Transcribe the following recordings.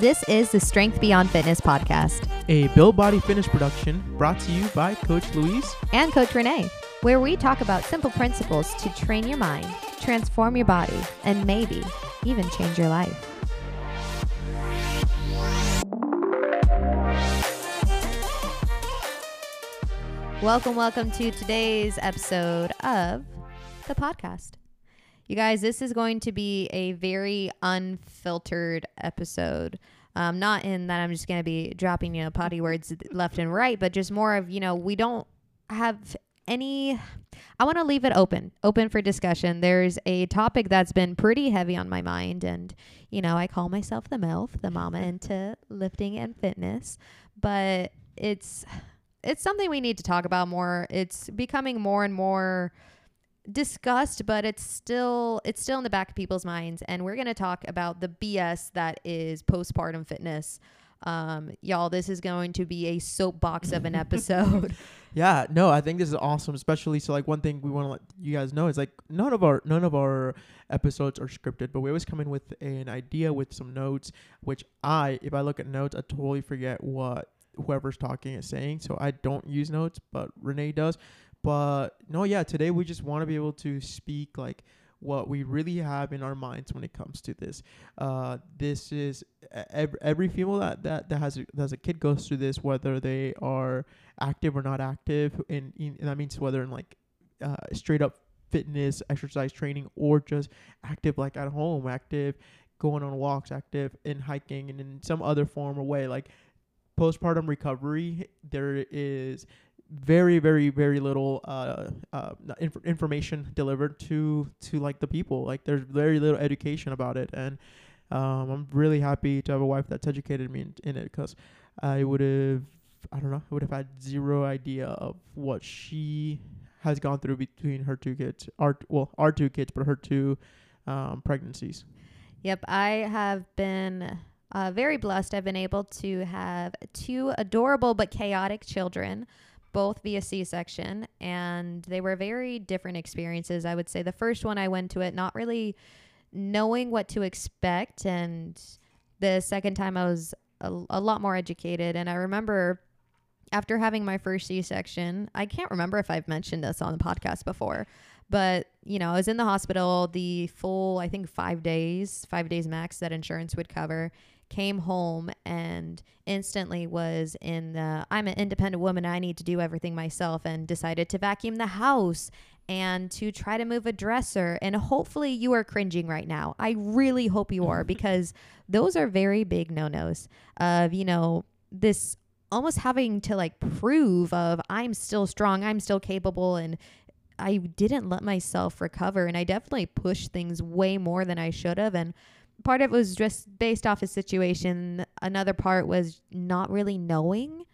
This is the Strength Beyond Fitness podcast a Build Body Fitness production brought to you by Coach Louise and Coach Renee, where we talk about simple principles to train your mind, transform your body, and maybe even change your life. Welcome, welcome to today's episode of the podcast. You guys, this is going to be a very unfiltered episode. Um, not in that I'm just going to be dropping, you know, potty words left and right, but just more of, you know, we don't have any. I want to leave it open, open for discussion. There's a topic that's been pretty heavy on my mind, and, you know, I call myself the MILF, the mama into lifting and fitness, but it's. It's something we need to talk about more. It's becoming more and more discussed, but it's still it's still in the back of people's minds. And we're gonna talk about the BS that is postpartum fitness. Um, y'all, this is going to be a soapbox of an episode. Yeah, no, I think this is awesome, especially so like one thing we want to let you guys know is like none of our none of our episodes are scripted, but we always come in with an idea with some notes, which I if I look at notes, I totally forget what whoever's talking is saying, so I don't use notes, but Renee does. But no, yeah, today we just want to be able to speak like what we really have in our minds when it comes to this. Uh, this is every, every female that, that, that has a, that has a kid goes through this, whether they are active or not active, and, and that means whether in like uh, straight up fitness, exercise training, or just active like at home, active going on walks, active in hiking, and in some other form or way. Like postpartum recovery, there is very very very little uh, uh inf- information delivered to to like the people. Like there's very little education about it. And um i'm really happy to have a wife that's educated me in, in it because i would have i don't know i would have had zero idea of what she has gone through between her two kids our well our two kids but her two um pregnancies. Yep, I have been uh, very blessed. I've been able to have two adorable but chaotic children, both via C section, and they were very different experiences. I would say the first one I went to it not really knowing what to expect, and the second time I was a, a lot more educated. And I remember after having my first C section, I can't remember if I've mentioned this on the podcast before, but you know, I was in the hospital the full, I think, five days, five days max that insurance would cover. Came home and instantly was in the I'm an independent woman. I need to do everything myself and decided to vacuum the house and to try to move a dresser. And hopefully, you are cringing right now. I really hope you are because those are very big no nos of, you know, this almost having to like prove of I'm still strong, I'm still capable and I didn't let myself recover and I definitely pushed things way more than I should have and part of it was just based off a situation another part was not really knowing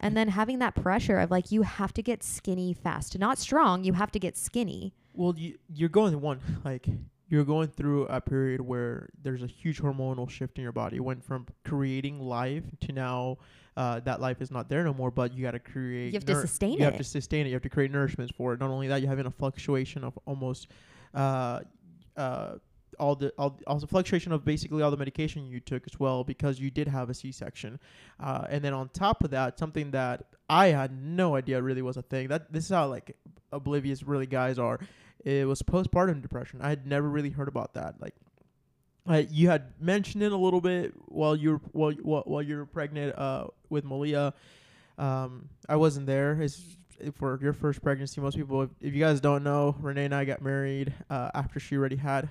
and then having that pressure of like you have to get skinny fast not strong you have to get skinny Well, you you're going one like you're going through a period where there's a huge hormonal shift in your body. It went from creating life to now uh, that life is not there no more. But you got to create. You have to sustain You have to sustain it. You have to create nourishments for it. Not only that, you're having a fluctuation of almost. Uh, uh, all the all also fluctuation of basically all the medication you took as well because you did have a C-section, uh, and then on top of that, something that I had no idea really was a thing. That this is how like oblivious really guys are. It was postpartum depression. I had never really heard about that. Like, you had mentioned it a little bit while you were while while, while you were pregnant uh, with Malia. Um, I wasn't there. It's for your first pregnancy. Most people, if, if you guys don't know, Renee and I got married uh, after she already had.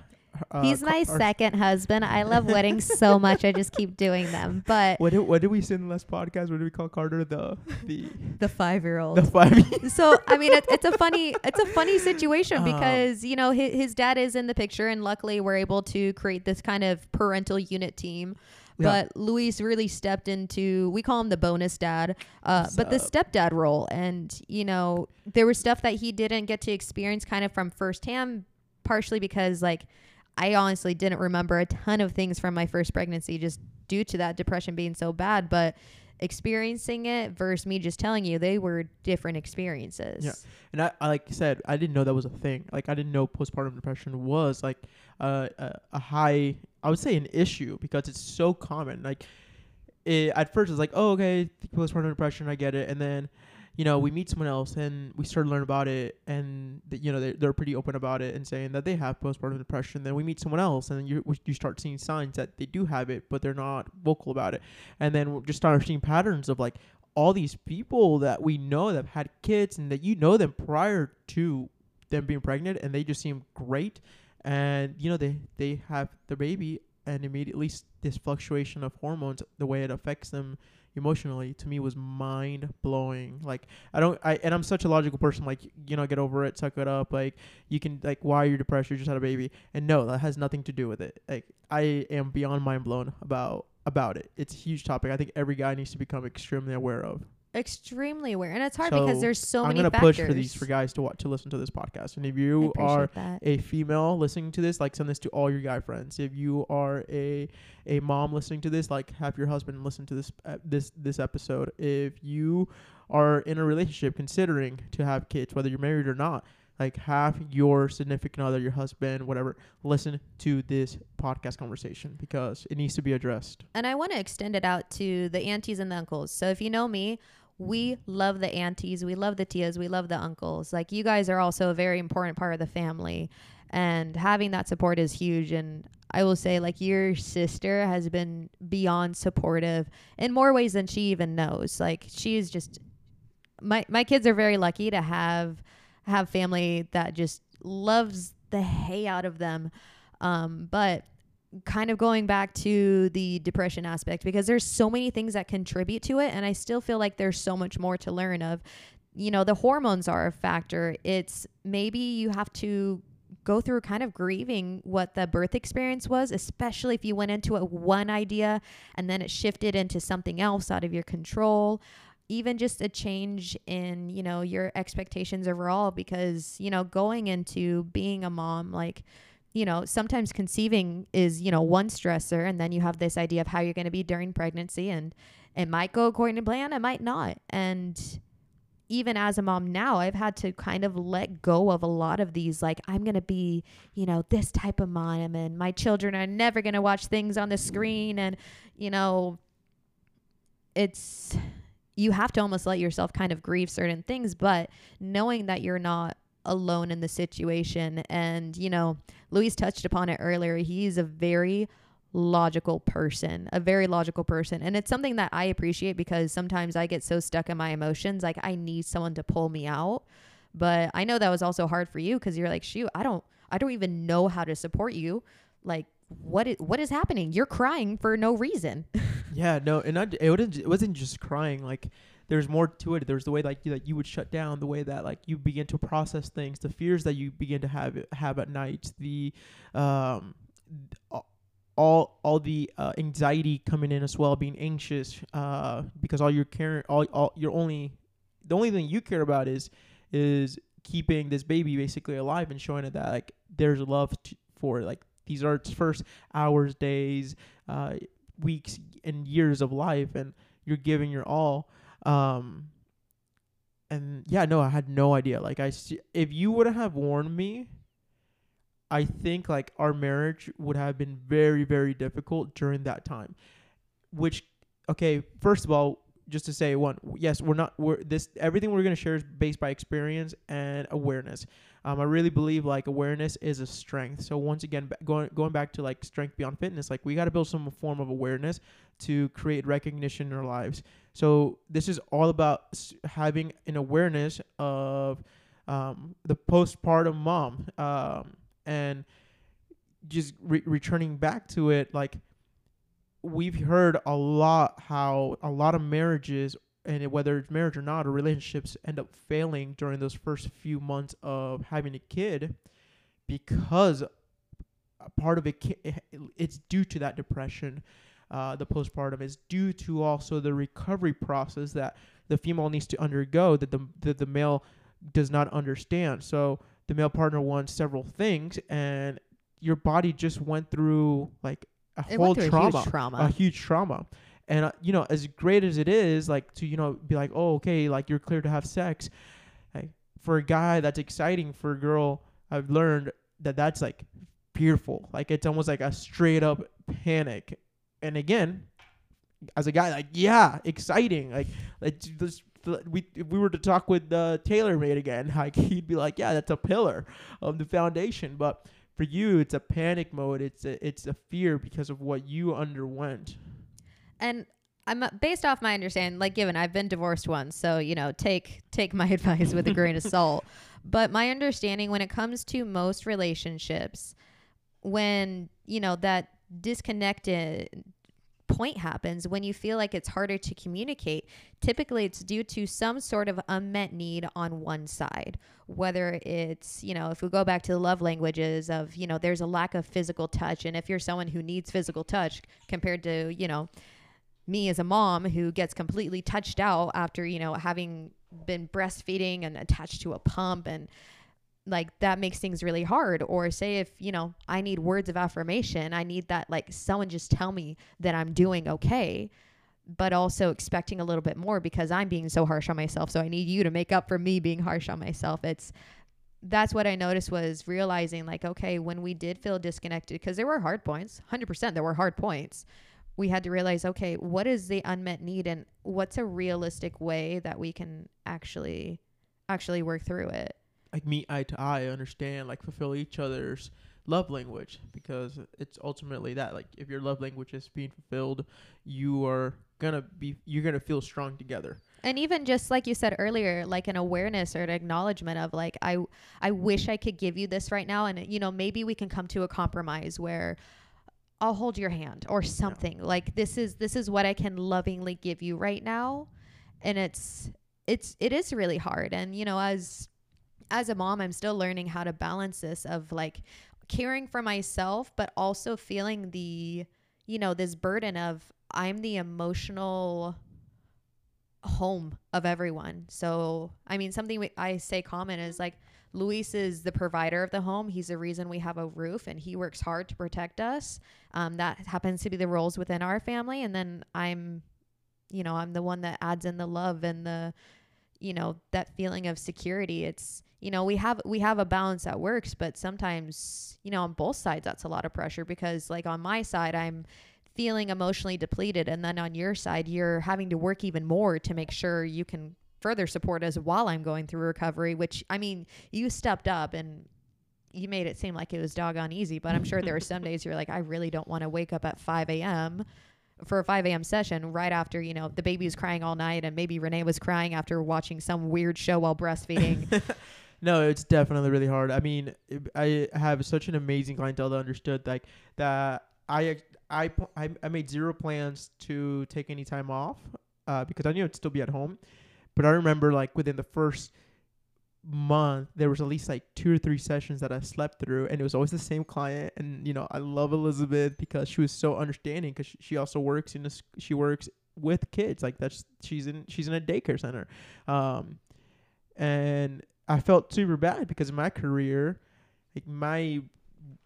Uh, he's my our- second husband i love weddings so much i just keep doing them but What did, what did we say in the last podcast? What did we call Carter the the the five year old the five? so I mean, it, it's a funny, it's a funny situation Um, because you know his, his dad is in the picture, and luckily we're able to create this kind of parental unit team. Yeah. But Luis really stepped into we call him the bonus dad, uh, but the stepdad role, and you know there was stuff that he didn't get to experience kind of from firsthand, partially because like I honestly didn't remember a ton of things from my first pregnancy just due to that depression being so bad, but experiencing it versus me just telling you they were different experiences. Yeah. And I, I like I said, I didn't know that was a thing. Like I didn't know postpartum depression was like uh, a, a high, I would say an issue because it's so common. Like it, at first it's like, oh, okay, postpartum depression, I get it, and then you know, we meet someone else and we start to learn about it, and you know they're, they're pretty open about it and saying that they have postpartum depression. Then we meet someone else, and you you start seeing signs that they do have it, but they're not vocal about it. And then we just start seeing patterns of like all these people that we know that have had kids and that you know them prior to them being pregnant, and they just seem great, and you know they they have the baby, and immediately this fluctuation of hormones, the way it affects them emotionally to me was mind blowing. Like I don't I and I'm such a logical person like you know get over it, suck it up. Like you can like why are you're depressed, you just had a baby. And no, that has nothing to do with it. Like I am beyond mind blown about about it. It's a huge topic. I think every guy needs to become extremely aware of. Extremely aware, and it's hard So, because there's so many people. I'm gonna factors. push for these for guys to watch to listen to this podcast. And if you are that. a female listening to this, like send this to all your guy friends. If you are a a mom listening to this, like have your husband listen to this uh, this this episode. If you are in a relationship considering to have kids, whether you're married or not, like have your significant other, your husband, whatever, listen to this podcast conversation because it needs to be addressed. And I want to extend it out to the aunties and the uncles. So if you know me, we love the aunties, we love the tias, we love the uncles. Like you guys are also a very important part of the family. And having that support is huge. And I will say, like, your sister has been beyond supportive in more ways than she even knows. Like, she is just my my kids are very lucky to have have family that just loves the hay out of them. Um, but kind of going back to the depression aspect because there's so many things that contribute to it and I still feel like there's so much more to learn of. You know the hormones are a factor. It's maybe you have to go through kind of grieving what the birth experience was especially if you went into it one idea and then it shifted into something else out of your control. Even just a change in you know your expectations overall because you know going into being a mom like you know, sometimes conceiving is, you know, one stressor, and then you have this idea of how you're going to be during pregnancy, and it might go according to plan, it might not. And even as a mom now, I've had to kind of let go of a lot of these, like, I'm going to be, you know, this type of mom, and my children are never going to watch things on the screen. And, you know, it's, you have to almost let yourself kind of grieve certain things, but knowing that you're not alone in the situation. And, you know, Luis touched upon it earlier. He's a very logical person, a very logical person. And it's something that I appreciate because sometimes I get so stuck in my emotions. Like I need someone to pull me out. But I know that was also hard for you because you're like, shoot, I don't, I don't even know how to support you. Like, what is what is happening? You're crying for no reason. Yeah, no, and not, it it wasn't just crying. Like there's more to it. There's the way like you, that you would shut down, the way that like you begin to process things, the fears that you begin to have have at night, the um all all the uh, anxiety coming in as well, being anxious uh, because all you're caring, all all you're only the only thing you care about is is keeping this baby basically alive and showing it that like there's love for like these are its first hours, days, uh, weeks, and years of life, and you're giving your all. Um, and yeah, no, I had no idea. Like I, see, if you would have warned me, I think like our marriage would have been very, very difficult during that time. Which, okay, first of all, just to say one, yes, we're not. We're this everything we're gonna share is based by experience and awareness. Um, I really believe like awareness is a strength. So once again, ba- going going back to like strength beyond fitness, like we got to build some form of awareness to create recognition in our lives. So this is all about having an awareness of um, the postpartum mom um, and just re- returning back to it. Like we've heard a lot how a lot of marriages and whether it's marriage or not or relationships end up failing during those first few months of having a kid because part of it it's due to that depression uh, the postpartum is due to also the recovery process that the female needs to undergo that the that the male does not understand. So the male partner wants several things, and your body just went through like a It whole trauma, a huge trauma. a huge trauma. And uh, you know, as great as it is, like to you know, be like, oh, okay, like you're clear to have sex. Like for a guy, that's exciting. For a girl, I've learned that that's like fearful. Like it's almost like a straight up panic. And again, as a guy, like yeah, exciting. Like like this. We if we were to talk with uh, TaylorMade again, like he'd be like, "Yeah, that's a pillar of the foundation." But for you, it's a panic mode. It's a it's a fear because of what you underwent. And I'm uh, based off my understanding, like given I've been divorced once, so you know, take take my advice with a grain of salt. But my understanding when it comes to most relationships, when you know that disconnected point happens when you feel like it's harder to communicate typically it's due to some sort of unmet need on one side. Whether it's you know if we go back to the love languages of you know there's a lack of physical touch and if you're someone who needs physical touch compared to you know me as a mom who gets completely touched out after you know having been breastfeeding and attached to a pump and like that makes things really hard. Or say if you know i need words of affirmation i need that like someone just tell me that i'm doing okay but also expecting a little bit more because i'm being so harsh on myself. So i need you to make up for me being harsh on myself. It's that's what i noticed was realizing like okay when we did feel disconnected because there were hard points 100% there were hard points. We had to realize okay what is the unmet need and what's a realistic way that we can actually actually work through it like meet eye to eye, understand, like fulfill each other's love language because it's ultimately that. Like if your love language is being fulfilled, you are gonna be you're gonna feel strong together. And even just like you said earlier, like an awareness or an acknowledgement of like I I wish I could give you this right now and you know, maybe we can come to a compromise where I'll hold your hand or something. Yeah. Like this is this is what I can lovingly give you right now. And it's it's it is really hard. And you know, as as a mom, I'm still learning how to balance this of like caring for myself, but also feeling the, you know, this burden of I'm the emotional home of everyone. So, I mean, something we, I say common is like, Luis is the provider of the home. He's the reason we have a roof and he works hard to protect us. Um, that happens to be the roles within our family. And then I'm, you know, I'm the one that adds in the love and the, you know, that feeling of security. It's, you know we have we have a balance that works but sometimes you know on both sides that's a lot of pressure because like on my side i'm feeling emotionally depleted and then on your side you're having to work even more to make sure you can further support us while i'm going through recovery which i mean you stepped up and you made it seem like it was doggone easy but i'm sure there are some days you're like i really don't want to wake up at 5 a.m for a 5 a.m. session right after, you know, the baby was crying all night and maybe Renee was crying after watching some weird show while breastfeeding. No, it's definitely really hard. I mean, I have such an amazing clientele that understood like that. I I I made zero plans to take any time off uh, because I knew I'd still be at home. But I remember like within the first month there was at least like two or three sessions that I slept through and it was always the same client and you know I love Elizabeth because she was so understanding because she also works in a, she works with kids like that's she's in she's in a daycare center. Um and I felt super bad because in my career, like my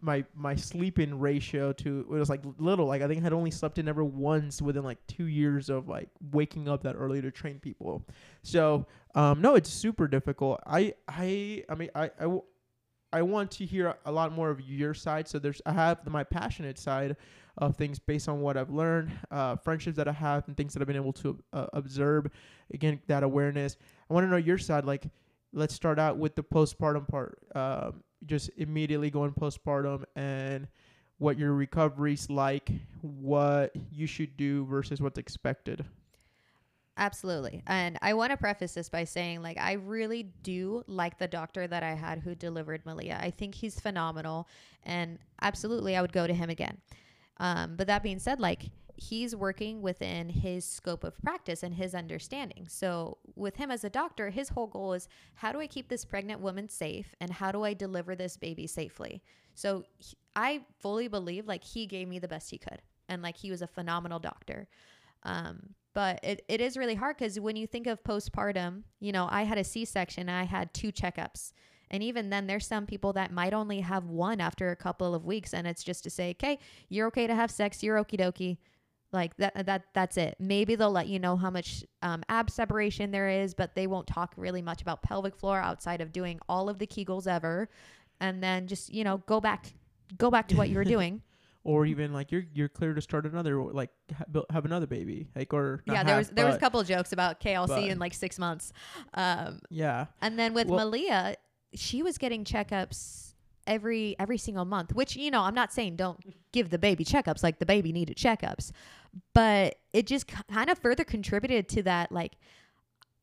my my sleeping ratio to it was like little. Like I think I had only slept in ever once within like two years of like waking up that early to train people. So um, no, it's super difficult. I I I mean I I, w- I want to hear a lot more of your side. So there's I have my passionate side of things based on what I've learned, uh, friendships that I have, and things that I've been able to uh, observe. Again, that awareness. I want to know your side, like let's start out with the postpartum part. Um, just immediately going postpartum and what your recovery's like, what you should do versus what's expected. Absolutely. And I want to preface this by saying, like, I really do like the doctor that I had who delivered Malia. I think he's phenomenal. And absolutely, I would go to him again. Um, but that being said, like, he's working within his scope of practice and his understanding. So, with him as a doctor, his whole goal is how do I keep this pregnant woman safe and how do I deliver this baby safely? So, he, I fully believe like he gave me the best he could and like he was a phenomenal doctor. Um, but it, it is really hard because when you think of postpartum, you know, I had a C section, I had two checkups. And even then, there's some people that might only have one after a couple of weeks. And it's just to say, okay, you're okay to have sex, you're okie dokie like that that that's it. Maybe they'll let you know how much um, ab separation there is but they won't talk really much about pelvic floor outside of doing all of the kegels ever. And then just you know go back go back to what you were doing. Or even like you're you're clear to start another like ha- have another baby. Like or yeah, there have, was there was a couple of jokes about KLC but- in like six months, um, yeah. and then with Well- Malia, she was getting checkups every every single month. Which you know, I'm not saying don't give the baby checkups like the baby needed checkups, but it just kind of further contributed to that like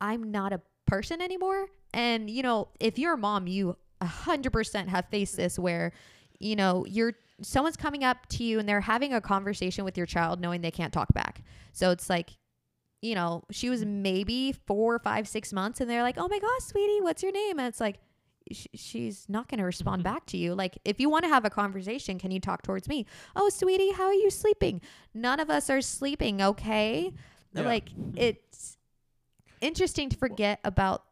I'm not a person anymore. And you know, if you're a mom, you hundred percent have faced this where you know you're someone's coming up to you and they're having a conversation with your child knowing they can't talk back. So it's like you know, she was maybe four, five, six months, and they're like, "Oh my gosh, sweetie, what's your name?" And it's like, she's not going to respond back to you. Like, if you want to have a conversation, can you talk towards me? Oh, sweetie, how are you sleeping? None of us are sleeping, okay? Yeah. Like, it's interesting to forget about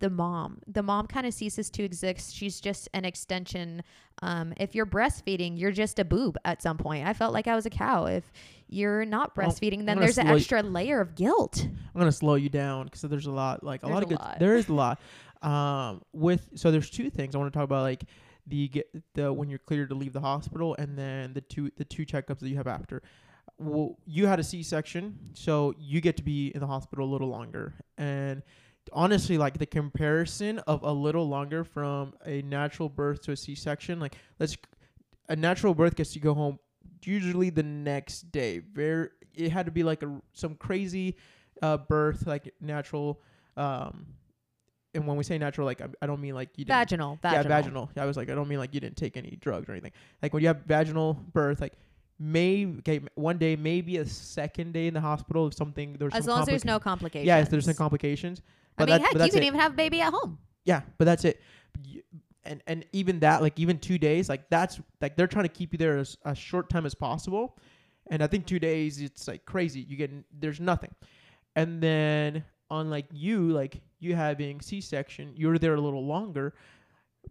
the mom. The mom kind of ceases to exist. She's just an extension. Um, if you're breastfeeding, you're just a boob at some point. I felt like I was a cow. If you're not breastfeeding, I'm then there's an extra layer of guilt. I'm gonna slow you down because there's a lot, like a There's lot a of good. lot. There is a lot. Um, with so there's two things I want to talk about, like the get the when you're cleared to leave the hospital, and then the two the two checkups that you have after. Well, you had a C-section, so you get to be in the hospital a little longer, and honestly, like the comparison of a little longer from a natural birth to a C-section, like let's a natural birth gets you go home usually the next day. Very, it had to be like a some crazy uh, birth, like natural. Um, and when we say natural, like I, I don't mean like you didn't. Vaginal, vaginal. Yeah, vaginal. I was like, I don't mean like you didn't take any drugs or anything. Like when you have vaginal birth, like may okay, one day, maybe a second day in the hospital if something there's As long as there's no complications. yeah, if there's some complications. I But mean, that- heck, you can it. even have a baby at home. Yeah, but that's it. And and even that, like even two days, like that's like they're trying to keep you there as a short time as possible. And I think two days, it's like crazy. You get there's nothing, and then on like you, like you having C-section, you're there a little longer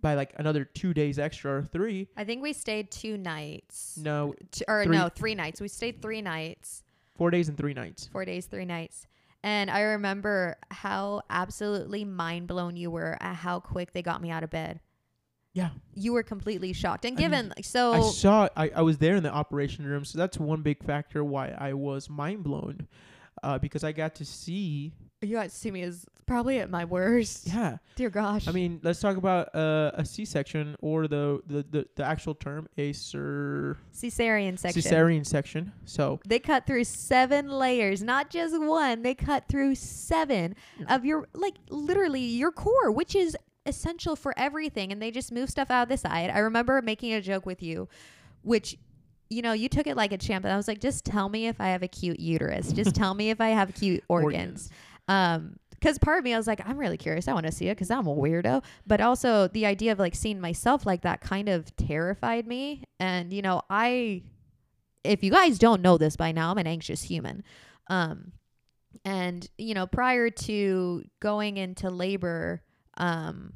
by like another two days extra or three. I think we stayed two nights. No, or three- no, three nights. We stayed three nights, four days and three nights. four days, three nights. And I remember how absolutely mind blown you were at how quick they got me out of bed. Yeah, You were completely shocked. And I mean, given, like, so I saw. I, I was there in the operation room, so that's one big factor why I was mind blown, uh, because I got to see. You got to see me as probably at my worst. Yeah, Dear gosh. I mean, let's talk about uh, a C-section or the, the, the, the actual term, a cer- cesarean section. cesarean section. So They cut through seven layers, not just one. They cut through seven Yeah. of your, like, literally your core, which is essential for everything. And they just move stuff out of the side. I remember making a joke with you, which, you know, you took it like a champ. And I was like, just tell me if I have a cute uterus. Just tell me if I have cute organs. Um, because part of me, I was like, I'm really curious. I want to see it because I'm a weirdo. But also, the idea of like seeing myself like that kind of terrified me. And, you know, I, if you guys don't know this by now, I'm an anxious human. Um, and, you know, prior to going into labor, um,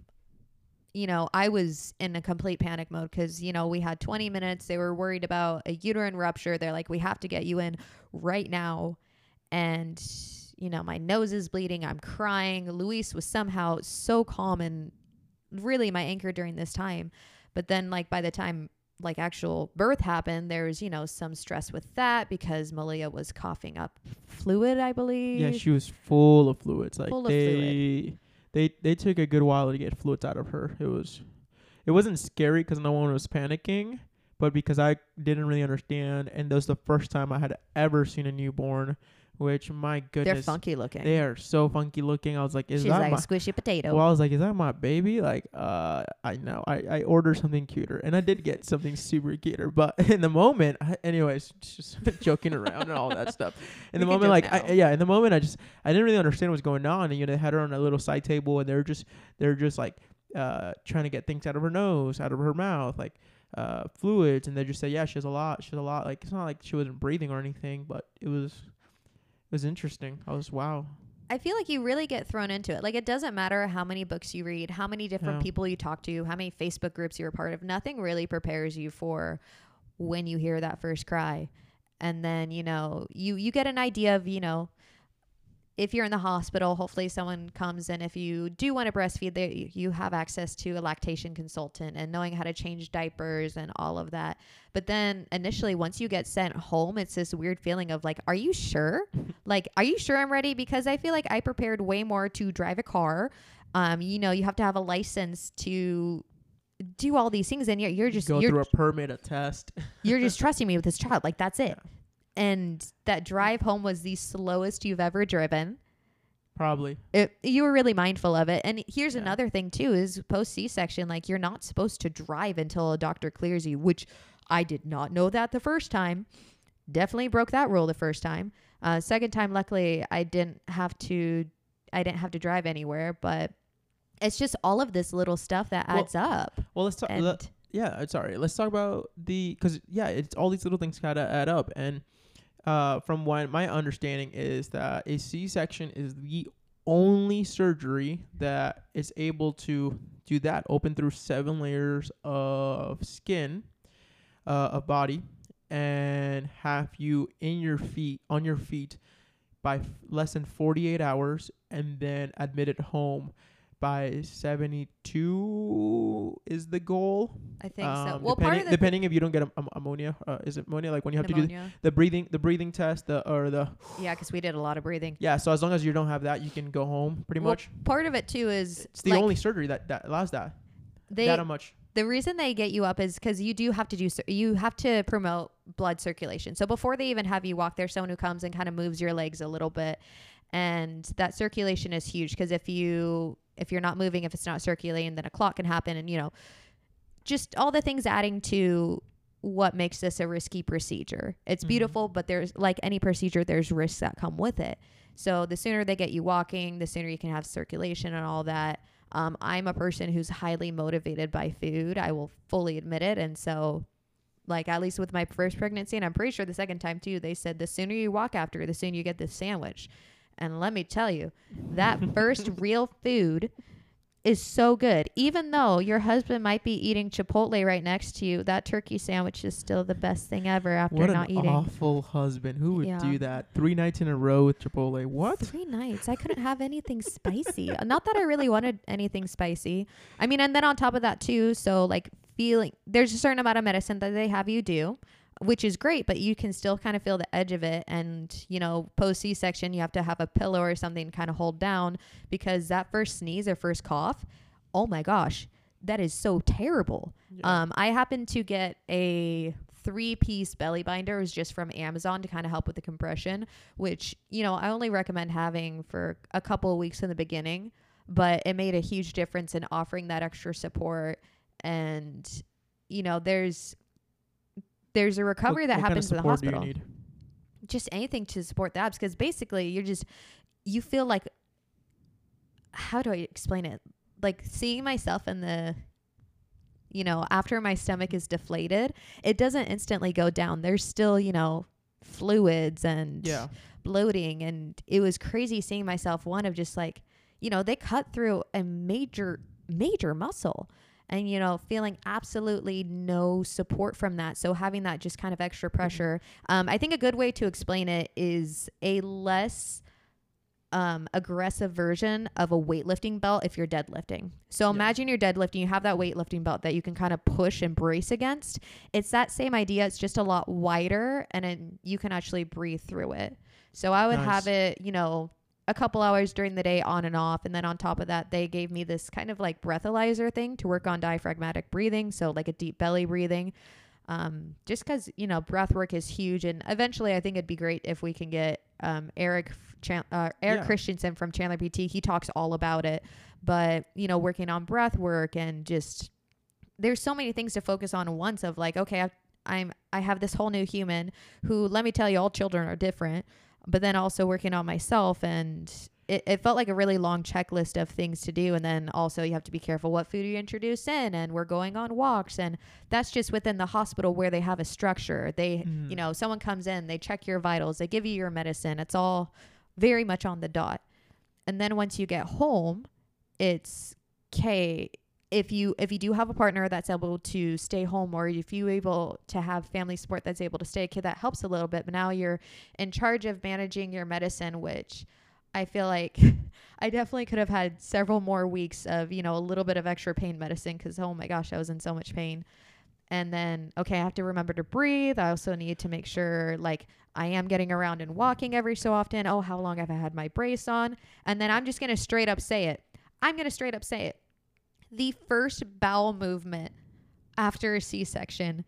you know, I was in a complete panic mode because, you know, we had 20 minutes. They were worried about a uterine rupture. They're like, we have to get you in right now. And, you know, my nose is bleeding. I'm crying. Luis was somehow so calm and really my anchor during this time. But then, like, by the time like actual birth happened, there was, you know, some stress with that because Malia was coughing up fluid, I believe. yeah, she was full of fluids. Like Full of they, they they took a good while to get fluids out of her. It was, it wasn't scary because no one was panicking, but because I didn't really understand, and that was the first time I had ever seen a newborn. Which my goodness, They're funky looking. They are so funky looking. I was like, is She's that like my a squishy potato. Well, I was like, "Is that my baby?" Like, uh, I know. I I ordered something cuter, and I did get something super cuter. But in the moment, I, anyways, just joking around and all that stuff. In the We moment, like, I, yeah, in the moment, I just I didn't really understand what's going on. And you know, they had her on a little side table, and they're just they're just like uh trying to get things out of her nose, out of her mouth, like uh fluids, and they just say, "Yeah, she has a lot. She has a lot." Like, it's not like she wasn't breathing or anything, but it was. It was interesting. I was wow. I feel like you really get thrown into it. Like it doesn't matter how many books you read, how many different No. people you talk to, how many Facebook groups you're a part of. Nothing really prepares you for when you hear that first cry. And then, you know, you you get an idea of, you know, if you're in the hospital, hopefully someone comes and if you do want to breastfeed, they, you have access to a lactation consultant and knowing how to change diapers and all of that. But then initially, once you get sent home, it's this weird feeling of like, are you sure? like, are you sure I'm ready? Because I feel like I prepared way more to drive a car. Um, you know, you have to have a license to do all these things, and you're, you're just go you're, through a permit, a test. you're just trusting me with this child. Like that's it. Yeah. And that drive home was the slowest you've ever driven. Probably. It, you were really mindful of it. And here's Yeah. another thing too: is post C-section, like you're not supposed to drive until a doctor clears you, which I did not know that the first time. Definitely broke that rule the first time. Uh, second time, luckily, I didn't have to. I didn't have to drive anywhere, but it's just all of this little stuff that Well, adds up. Well, let's talk. Let- yeah, sorry. Let's talk about the because yeah, it's all these little things gotta add up, and uh, from what my understanding is that a C-section is the only surgery that is able to do that, open through seven layers of skin, uh, of body, and have you in your feet on your feet by f- less than 48 hours, and then admitted home by 72 is the goal. I think so. Um, Well, part depending, the depending if you don't get am- am- ammonia, uh, is it ammonia? Like when you have to do pneumonia. the breathing, the breathing test, the or the yeah, because we did a lot of breathing. yeah. So as long as you don't have that, you can go home pretty Well, much. Part of it too is It's the like, only surgery that that allows that. they that much. the reason they get you up is because you do have to do you have to promote blood circulation. So before they even have you walk, there's someone who comes and kind of moves your legs a little bit, and that circulation is huge because if you if you're not moving, if it's not circulating, then a clot can happen, and you know, just all the things adding to what makes this a risky procedure. It's Mhm. beautiful, but there's like any procedure, there's risks that come with it. So the sooner they get you walking, the sooner you can have circulation and all that. Um, I'm a person who's highly motivated by food. I will fully admit it. And so, like, at least with my first pregnancy, and I'm pretty sure the second time too, they said the sooner you walk after, the sooner you get this sandwich. And let me tell you, that first real food is so good. Even though your husband might be eating Chipotle right next to you, that turkey sandwich is still the best thing ever after What not an eating. awful husband. Who would Yeah. do that? Three nights in a row with Chipotle. What? Three nights. I couldn't have anything spicy. Uh, not that I really wanted anything spicy. I mean, and then on top of that too, so like feeling there's a certain amount of medicine that they have you do, which is great, but you can still kind of feel the edge of it. And you know, post C section, you have to have a pillow or something to kind of hold down because that first sneeze or first cough, oh my gosh, that is so terrible. Yeah. Um, I happened to get a three piece belly binder. It was just from Amazon to kind of help with the compression, which, you know, I only recommend having for a couple of weeks in the beginning, but it made a huge difference in offering that extra support. And, you know, there's, there's a recovery What- that what kind of happens in the support do you hospital. need? Just anything to support the abs because basically you're just, you feel like, how do I explain it? Like seeing myself in the you know, after my stomach is deflated, it doesn't instantly go down. There's still, you know, fluids and Yeah. bloating. And it was crazy seeing myself, one of just like, you know, they cut through a major, major muscle and, you know, feeling absolutely no support from that. So having that just kind of extra pressure. Um, I think a good way to explain it is a less um, aggressive version of a weightlifting belt if you're deadlifting. So Yeah. imagine you're deadlifting, you have that weightlifting belt that you can kind of push and brace against. It's that same idea, it's just a lot wider and then you can actually breathe through it. So I would Nice. have it, you know, a couple hours during the day on and off. And then on top of that, they gave me this kind of like breathalyzer thing to work on diaphragmatic breathing. So like a deep belly breathing. Um, just because, you know, breath work is huge. And eventually I think it'd be great if we can get um, Eric Chan- uh, Eric Yeah. Christensen from Chandler PT. He talks all about it. But, you know, working on breath work and just there's so many things to focus on once of like, okay, I've, I'm I have this whole new human who let me tell you all children are different, but then also working on myself and it, it felt like a really long checklist of things to do and then also you have to be careful what food you introduce in and we're going on walks and that's just within the hospital where they have a structure they Mhm. you know someone comes in they check your vitals they give you your medicine it's all very much on the dot and then once you get home it's okay if you if you do have a partner that's able to stay home or if you able to have family support that's able to stay okay that helps a little bit but now you're in charge of managing your medicine which I feel like I definitely could have had several more weeks of, you know, a little bit of extra pain medicine because, oh my gosh, I was in so much pain. And then, okay, I have to remember to breathe. I also need to make sure, like, I am getting around and walking every so often. Oh, how long have I had my brace on? And then I'm just going to straight up say it. I'm going to straight up say it. The first bowel movement after a C section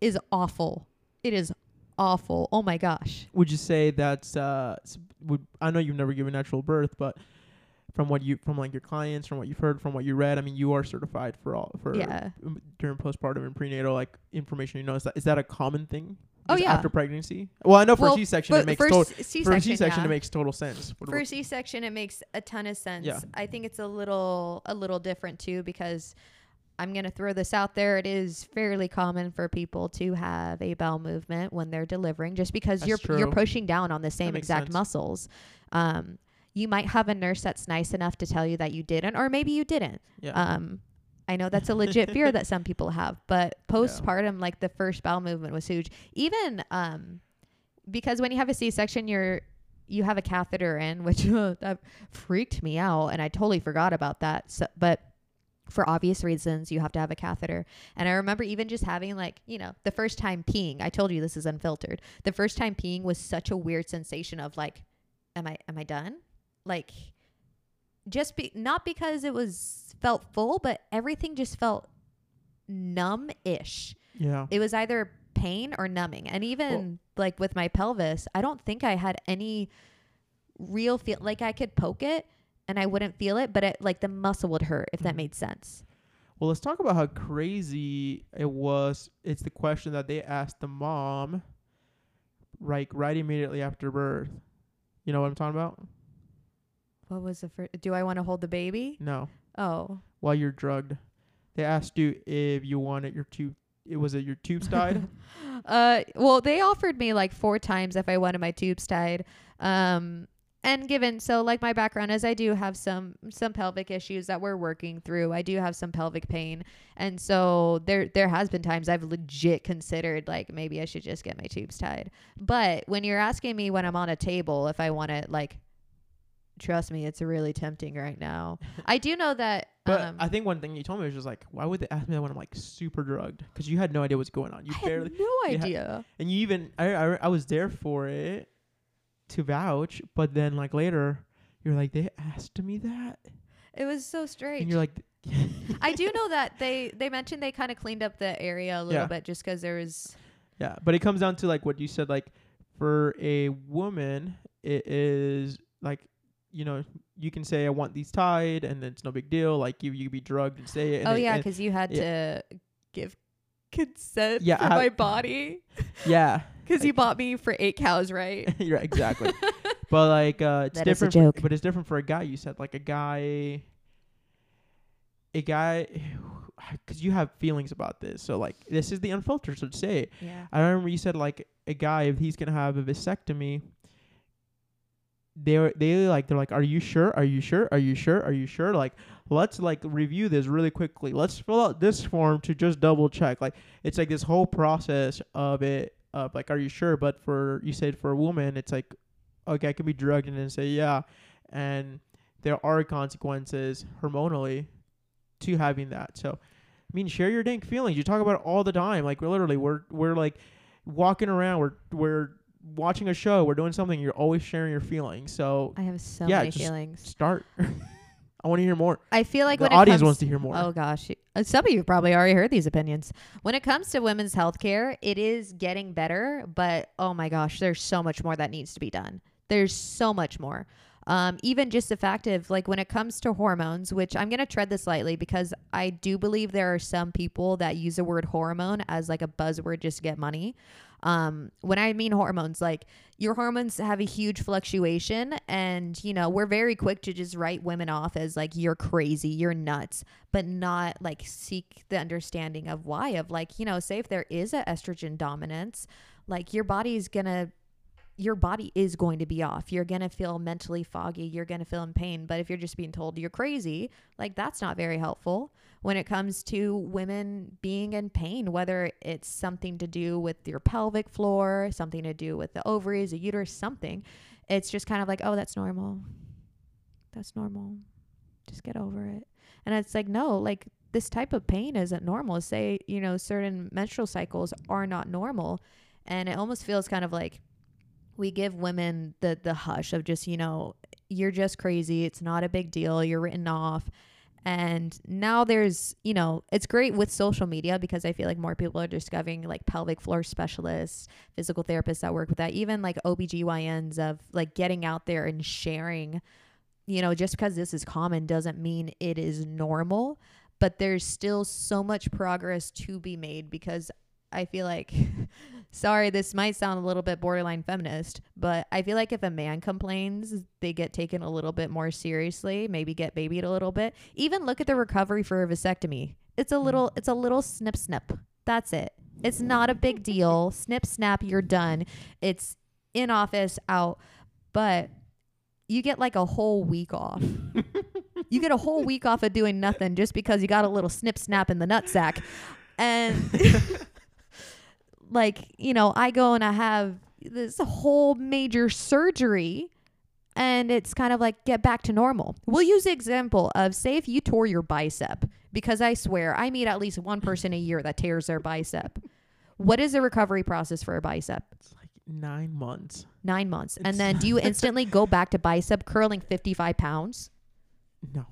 is awful. It is awful. Oh my gosh. Would you say that's uh? Would I know you've never given natural birth, but from what you from like your clients, from what you've heard, from what you read, I mean, you are certified for all for Yeah. during postpartum and prenatal like information. You know, is that is that a common thing? Oh, yeah. After pregnancy. Well, I know for Well, C section it makes total. For a C-section, C-section, yeah. it makes total sense. What for a C-section it makes a ton of sense. Yeah. I think it's a little a little different too because I'm going to throw this out there. It is fairly common for people to have a bowel movement when they're delivering just because That's you're you're pushing down on the same exact sense. muscles. Um you might have a nurse that's nice enough to tell you that you didn't or maybe you didn't. yeah. Um I know that's a legit fear that some people have, but postpartum, like the first bowel movement was huge. Even um, because when you have a C-section, you're you have a catheter in, which that freaked me out, and I totally forgot about that. So, but for obvious reasons, you have to have a catheter. And I remember even just having like, you know, the first time peeing. I told you this is unfiltered. The first time peeing was such a weird sensation of like, am I am I done? Like just be not because it was felt full, but everything just felt numb-ish. yeah. It was either pain or numbing. And even like with my pelvis, I don't think I had any real feel like I could poke it and I wouldn't feel it, but it like the muscle would hurt if that Mhm. made sense. Well, let's talk about how crazy it was. It's the question that they asked the mom, right, right immediately after birth. You know what I'm talking about? What was the first? Do I want to hold the baby? No, Oh, while you're drugged, they asked you if you wanted your tube. It was it your tubes tied? uh, well, they offered me like four times if I wanted my tubes tied. Um, and given so like my background is I do have some some pelvic issues that we're working through. I do have some pelvic pain, and so there there has been times I've legit considered like maybe I should just get my tubes tied. But when you're asking me when I'm on a table if I want to like. Trust me, it's really tempting right now. I do know that. But um, I think one thing you told me was just like, why would they ask me that when I'm like super drugged? Because you had no idea what's going on. You I barely, had no idea. and you even I, I I was there for it to vouch, but then like later, you're like they asked me that, It was so strange. and you're like, I do know that they they mentioned they kind of cleaned up the area a little Yeah. bit just because there was Yeah, but it comes down to like what you said. Like for a woman, it is like you know you can say I want these tied, and it's no big deal. Like you you could be drugged and say it. And oh it- yeah because you had to give consent Yeah, for I- my body yeah, because you bought me for eight cows right you're exactly. but like uh, it's That different. for- joke. but it's different for a guy. You said like a guy, a guy, because you have feelings about this. So like this is the unfiltered. So to say it. yeah I remember you said like a guy if he's gonna have a vasectomy, they're they like they're like, are you sure? Are you sure? Are you sure? Are you sure? Like let's like review this really quickly. Let's fill out this form to just double check. Like it's like this whole process of it of like, are you sure? But for you said for a woman, it's like, okay, I could be drugged and then say yeah, and there are consequences hormonally to having that. So I mean, share your dank feelings. You talk about it all the time. Like we're literally we're we're like walking around. We're we're watching a show. We're doing something. You're always sharing your feelings. So I have so Yeah, many just feelings start. I want to hear more. I feel like the when audience wants to hear more. Oh gosh, Uh, some of you probably already heard these opinions. When it comes to women's health care, it is getting better, but oh my gosh, there's so much more that needs to be done. There's so much more. Um, even just the fact of like when it comes to hormones, which I'm gonna tread this lightly because I do believe there are some people that use the word hormone as like a buzzword just to get money. Um, when I mean hormones, like your hormones have a huge fluctuation, and you know we're very quick to just write women off as like you're crazy, you're nuts, but not like seek the understanding of why. Of like you know, say if there is a estrogen dominance, like your body's gonna your body is going to be off. You're going to feel mentally foggy. You're going to feel in pain. But if you're just being told you're crazy, like that's not very helpful when it comes to women being in pain, whether it's something to do with your pelvic floor, something to do with the ovaries, the uterus, something. it's just kind of like, oh, that's normal. That's normal. Just get over it. And it's like, no, like this type of pain isn't normal. Say, you know, certain menstrual cycles are not normal. And it almost feels kind of like we give women the the hush of just, you know, you're just crazy. It's not a big deal. You're written off. And now there's, you know, it's great with social media because I feel like more people are discovering like pelvic floor specialists, physical therapists that work with that, even like OBGYNs of like getting out there and sharing, you know, just because this is common doesn't mean it is normal, but there's still so much progress to be made because I feel like sorry, this might sound a little bit borderline feminist, but I feel like if a man complains, they get taken a little bit more seriously, maybe get babied a little bit. Even look at the recovery for a vasectomy. It's a mm. little it's a little snip snip. That's it. It's not a big deal. Snip snap, you're done. It's in office out, but you get like a whole week off. you get a whole week off of doing nothing just because you got a little snip snap in the nutsack. And like, you know, I go and I have this whole major surgery and it's kind of like get back to normal. We'll use the example of say if you tore your bicep, because I swear I meet at least one person a year that tears their bicep. What is the recovery process for a bicep? It's like nine months. Nine months. It's- and then do you instantly go back to bicep curling 55 pounds? No.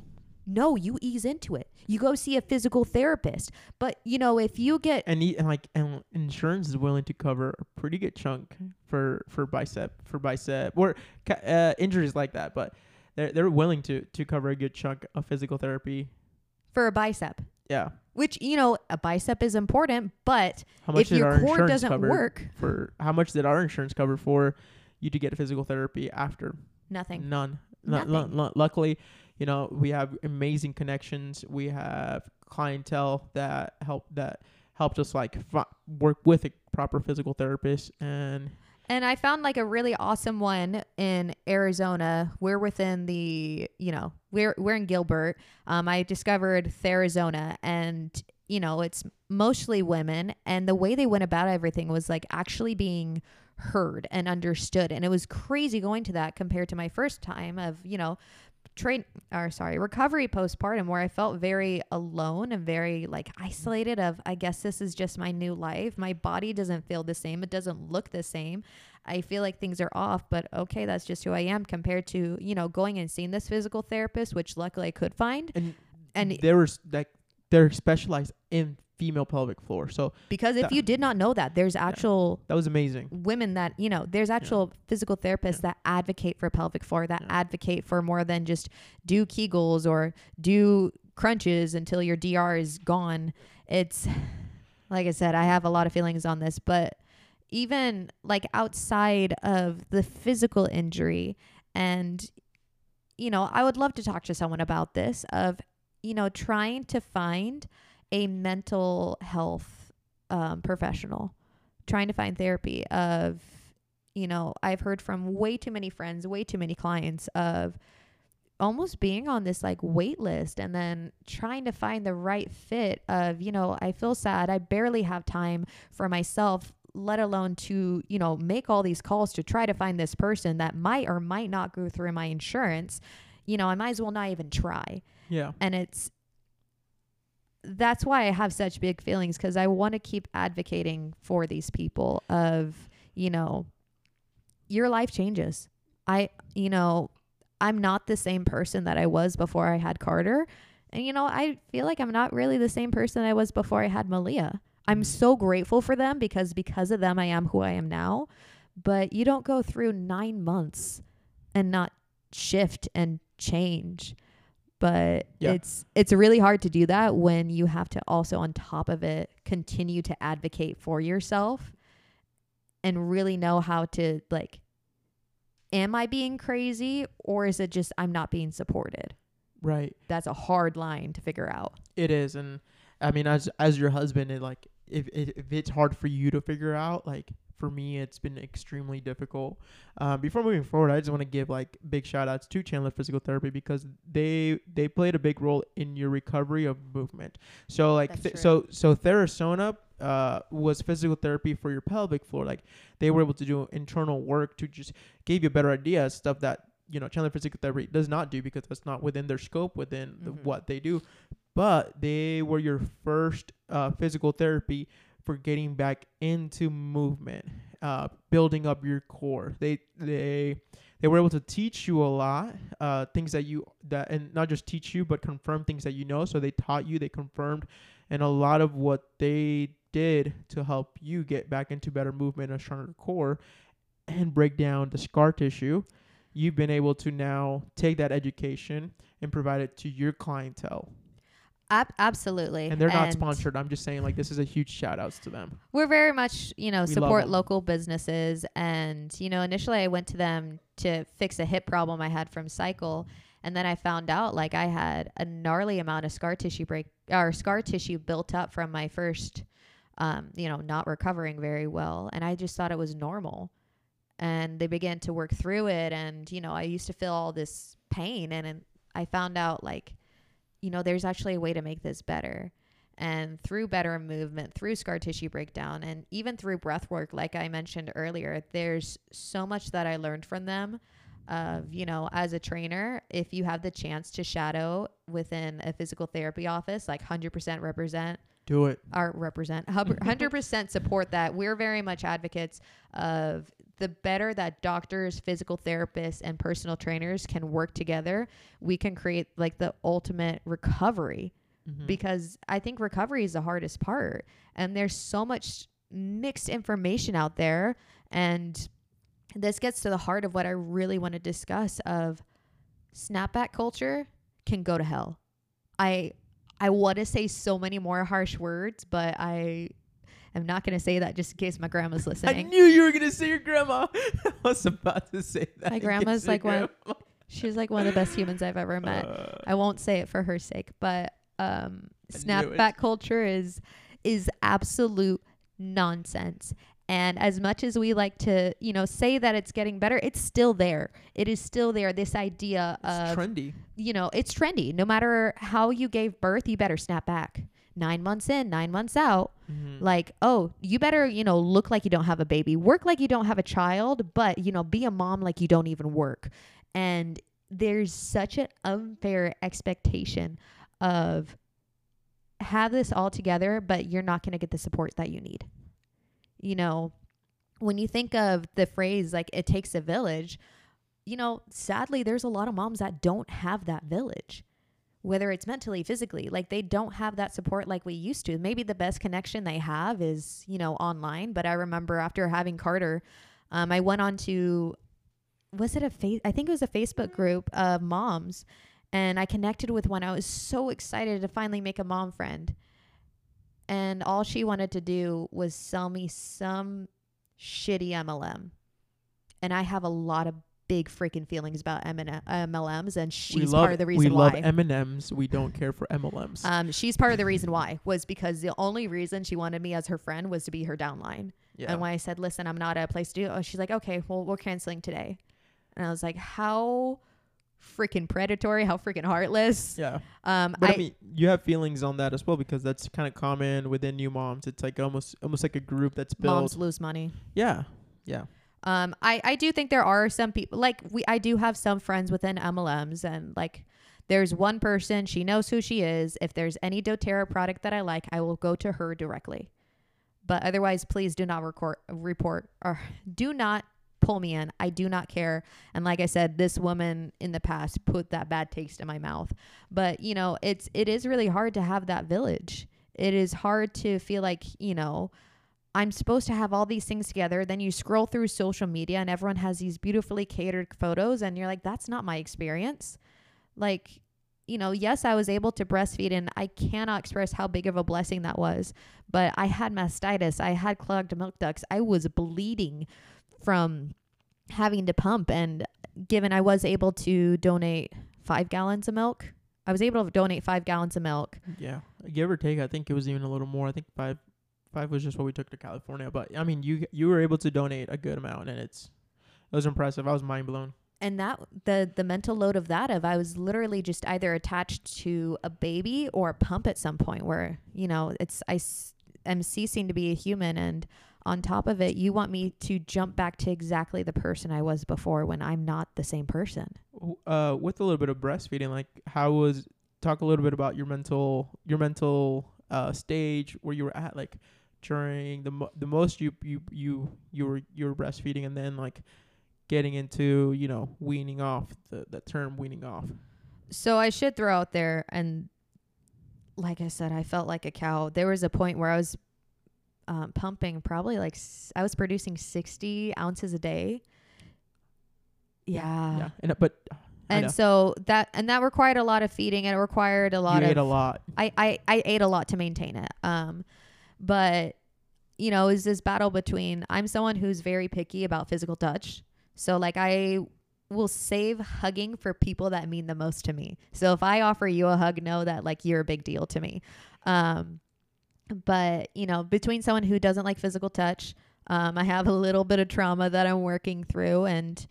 No, you ease into it. You go see a physical therapist. But, you know, if you get And, e- and like and insurance is willing to cover a pretty good chunk for for bicep for bicep or uh, injuries like that, but they're they're willing to to cover a good chunk of physical therapy. for a bicep, Yeah. which, you know, a bicep is important, but How much if your our core doesn't work, for how much did our insurance cover for you to get physical therapy after? nothing. None. Nothing. lu- luckily, you know, we have amazing connections. We have clientele that help that helped us like fi- work with a proper physical therapist and And I found like a really awesome one in Arizona. We're within the, you know, we're we're in Gilbert. Um, I discovered Therizona, and you know, it's mostly women, and the way they went about everything was like actually being heard and understood, and it was crazy going to that compared to my first time of, you know, train or sorry recovery postpartum where i felt very alone and very like isolated of i guess this is just my new life. My body doesn't feel the same. It doesn't look the same. I feel like things are off but okay that's just who i am compared to you know going and seeing this physical therapist which luckily i could find. And and there was like they're specialized in female pelvic floor. So because if that- you did not know that there's actual that was amazing. women that you know there's actual physical therapists that advocate for pelvic floor that Yeah. advocate for more than just do kegels or do crunches until your dr is gone it's like i said i have a lot of feelings on this but even like outside of the physical injury and you know i would love to talk to someone about this of you know trying to find a mental health um, professional trying to find therapy of you know i've heard from way too many friends way too many clients of almost being on this like wait list and then trying to find the right fit of you know i feel sad i barely have time for myself let alone to you know make all these calls to try to find this person that might or might not go through my insurance you know i might as well not even try Yeah. and it's that's why I have such big feelings because I want to keep advocating for these people of you know your life changes. I you know I'm not the same person that I was before I had Carter and you know I feel like I'm not really the same person I was before I had Malia. I'm Mhm. so grateful for them because because of them I am who I am now. But you don't go through 9 months and not shift and change but Yeah. it's it's really hard to do that when you have to also on top of it continue to advocate for yourself and really know how to like am i being crazy or is it just i'm not being supported Right. that's a hard line to figure out It is, and I mean, as as your husband, it like if if if it's hard for you to figure out, like for me, it's been extremely difficult. Uh, before moving forward, I just want to give like big shout outs to Chandler Physical Therapy because they they played a big role in your recovery of movement. So like th- so so Therasona uh, was physical therapy for your pelvic floor. Like they were able to do internal work to just give you a better idea stuff that you know Chandler Physical Therapy does not do because that's not within their scope within the, Mhm. what they do. But they were your first uh, physical therapy for getting back into movement, uh, building up your core. They they they were able to teach you a lot, uh, things that you that and not just teach you, but confirm things that you know. So they taught you, they confirmed, and a lot of what they did to help you get back into better movement, a stronger core, and break down the scar tissue. You've been able to now take that education and provide it to your clientele. Ab- absolutely. And they're not And sponsored. I'm just saying, like, this is a huge shout outs to them. We're very much, you know, We support local businesses. And, you know, initially I went to them to fix a hip problem I had from cycle. And then I found out like I had a gnarly amount of scar tissue break or scar tissue built up from my first, um, you know, not recovering very well. And I just thought it was normal. And they began to work through it. And, you know, I used to feel all this pain. And, and I found out like, you know, there's actually a way to make this better and through better movement, through scar tissue breakdown, and even through breath work, like I mentioned earlier, there's so much that I learned from them. Of, you know, as a trainer, if you have the chance to shadow within a physical therapy office, like 100% represent Do it. or represent 100% support that. We're very much advocates of the better that doctors, physical therapists, and personal trainers can work together, we can create like the ultimate recovery Mhm. because I think recovery is the hardest part. And there's so much mixed information out there. And this gets to the heart of what I really want to discuss of snapback culture can go to hell. I I want to say so many more harsh words, but I am not going to say that just in case my grandma's listening. I knew you were gonna say your grandma. I was about to say that. My grandma's like one- grandma- She's like one of the best humans I've ever met. Uh, I won't say it for her sake, but um, I knew it. snapback culture is is absolute nonsense. And as much as we like to, you know, say that it's getting better, it's still there. It is still there. This idea it's of, trendy. you know, it's trendy. No matter how you gave birth, you better snap back. Nine months in, nine months out. Mhm. Like, oh, you better, you know, look like you don't have a baby, work like you don't have a child, but, you know, be a mom like you don't even work. And there's such an unfair expectation of have this all together, but you're not going to get the support that you need. You know, when you think of the phrase like it takes a village, you know, sadly, there's a lot of moms that don't have that village whether it's mentally, physically, like they don't have that support like we used to. Maybe the best connection they have is, you know, online. But I remember after having Carter, um, I went on to, was it a face? I think it was a Facebook group of moms, and I connected with one. I was so excited to finally make a mom friend, and all she wanted to do was sell me some shitty MLM, and I have a lot of big freaking feelings about MLMs, and she's love, part of the reason why. we why. love M&Ms. We don't care for MLMs. Um, she's part of the reason why was because the only reason she wanted me as her friend was to be her downline. yeah. And when I said, "Listen, I'm not at a place to do," oh, she's like, "Okay, well, we're canceling today." And I was like, "How freaking predatory! How freaking heartless!" yeah. Um, But I, I, mean, you have feelings on that as well because that's kind of common within new moms. It's like almost almost like a group that's built. moms lose money. Yeah. Yeah. Um, I, I do think there are some people like we I do have some friends within MLMs and like there's one person she knows who she is. If there's any DoTerra product that I like, I will go to her directly. But otherwise, please do not record report or do not pull me in. I do not care. And like I said, this woman in the past put that bad taste in my mouth. But you know, it's it is really hard to have that village. It is hard to feel like you know I'm supposed to have all these things together. Then you scroll through social media and everyone has these beautifully catered photos, and you're like, that's not my experience. Like, you know, yes, I was able to breastfeed, and I cannot express how big of a blessing that was. But I had mastitis, I had clogged milk ducts, I was bleeding from having to pump. And given I was able to donate five gallons of milk, I was able to donate five gallons of milk. Yeah. Give or take, I think it was even a little more. I think five Five was just what we took to California, but I mean, you you were able to donate a good amount, and it's it was impressive. I was mind blown. and that the the mental load of that of I was literally just either attached to a baby or a pump at some point where you know it's I am ceasing to be a human and on top of it you want me to jump back to exactly the person I was before when I'm not the same person. Uh, with a little bit of breastfeeding, like how was talk a little bit about your mental your mental uh stage where you were at, like during the mo- the most you you you you were you were breastfeeding, and then like getting into you know weaning off the the term weaning off. So I should throw out there and like I said I felt like a cow. There was a point where I was um, pumping probably like s- I was producing 60 ounces a day. Yeah. yeah, and uh, but and so that and that required a lot of feeding and it required a lot you of ate a lot. I, I i ate a lot to maintain it um but you know is this battle between i'm someone who's very picky about physical touch. So like i will save hugging for people that mean the most to me. So if i offer you a hug know that like you're a big deal to me. Um but you know between someone who doesn't like physical touch um i have a little bit of trauma that i'm working through and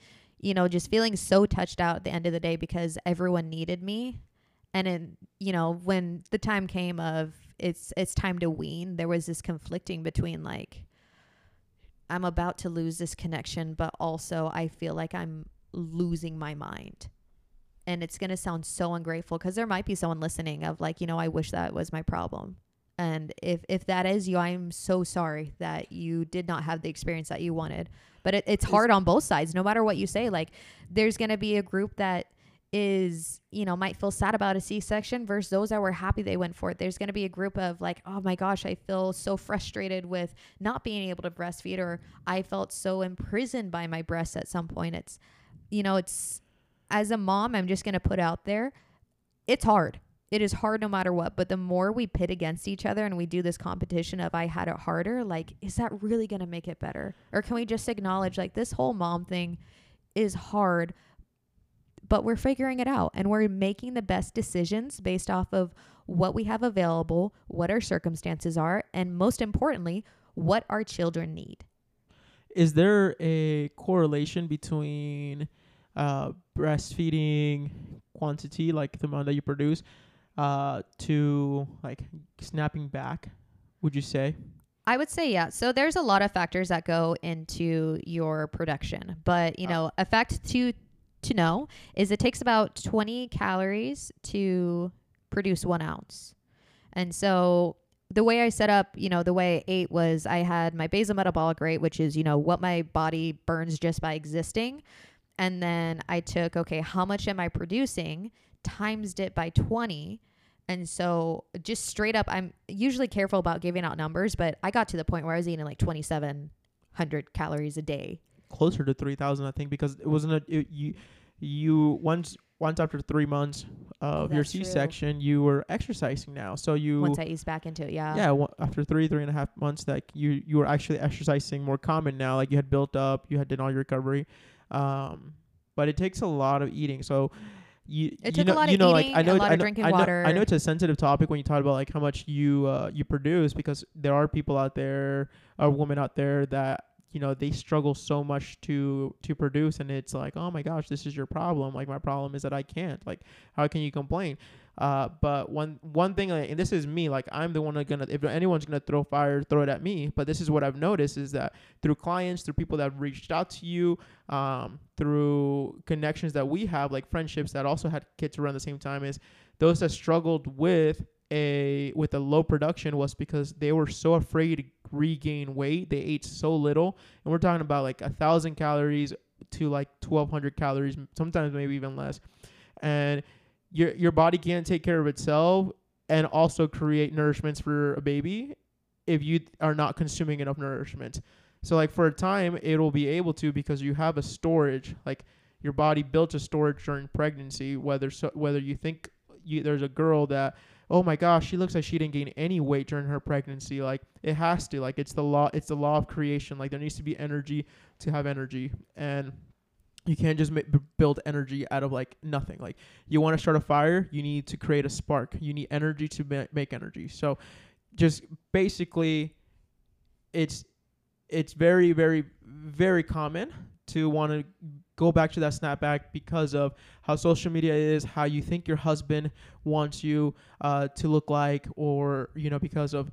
you know just feeling so touched out at the end of the day because everyone needed me. And then you know when the time came of it's it's time to wean. There was this conflicting between like i'm about to lose this connection but also i feel like i'm losing my mind. And it's going to sound so ungrateful because there might be someone listening of like you know i wish that was my problem. And if if that is you i'm so sorry that you did not have the experience that you wanted. But it, it's hard on both sides no matter what you say. Like there's going to be a group that is you know might feel sad about a c-section versus those that were happy they went for it. There's going to be a group of like oh my gosh i feel so frustrated with not being able to breastfeed or i felt so imprisoned by my breasts at some point. It's you know it's as a mom i'm just going to put out there it's hard. It is hard no matter what but the more we pit against each other and we do this competition of i had it harder like is that really going to make it better? Or can we just acknowledge like this whole mom thing is hard but we're figuring it out and we're making the best decisions based off of what we have available what our circumstances are and most importantly what our children need Is there a correlation between uh, breastfeeding quantity, like the amount that you produce, uh, to like snapping back? Would you say? I would say yeah. So there's a lot of factors that go into your production, but you Uh. know, a fact to to know is it takes about 20 calories to produce one ounce, and so the way I set up, you know, the way I ate was I had my basal metabolic rate, which is you know what my body burns just by existing, and then I took okay, how much am I producing? Times it by 20 and so just straight up, I'm usually careful about giving out numbers, but I got to the point where I was eating like 2,700 calories a day. Closer to three thousand, I think, because it wasn't a it, you. You once once after three months of your that's true. C-section, you were exercising now. So you Once I eased back into it, yeah. yeah wa- after three three and a half months like you you were actually exercising more common now like you had built up you had done all your recovery um but it takes a lot of eating so you It you took a know, lot you of know like eating, I a know lot I of know, drinking I know, water. I know it's a sensitive topic when you talk about like how much you uh you produce because there are people out there or women out there that you know they struggle so much to to produce and it's like oh my gosh this is your problem like my problem is that I can't like how can you complain uh, but one one thing, and this is me, like I'm the one that gonna if anyone's gonna throw fire, throw it at me. But this is what I've noticed is that through clients, through people that have reached out to you, um, through connections that we have, like friendships that also had kids around the same time, is those that struggled with a with a low production was because they were so afraid regain weight. They ate so little, and we're talking about like a thousand calories to like twelve hundred calories, sometimes maybe even less, and your your body can't take care of itself and also create nourishments for a baby if you are not consuming enough nourishment. So like for a time it'll be able to because you have a storage like your body built a storage during pregnancy whether so whether you think you there's a girl that oh my gosh she looks like she didn't gain any weight during her pregnancy. Like it has to like it's the law it's the law of creation. Like there needs to be energy to have energy. And you can't just ma- build energy out of like nothing. Like you want to start a fire you need to create a spark. You need energy to ma- make energy. So just basically it's it's very very very common to want to go back to that snapback because of how social media is, how you think your husband wants you uh, to look like, or you know because of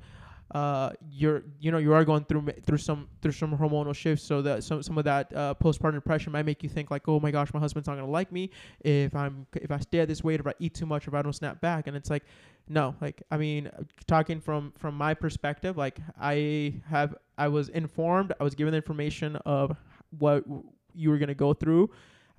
uh, you're you know you are going through through some through some hormonal shifts, so that some some of that uh, postpartum depression might make you think like, oh my gosh, my husband's not gonna like me. If I'm if I stay at this weight, if I eat too much, if I don't snap back, and it's like, no, like I mean, talking from from my perspective, like I have I was informed, I was given the information of what you were gonna go through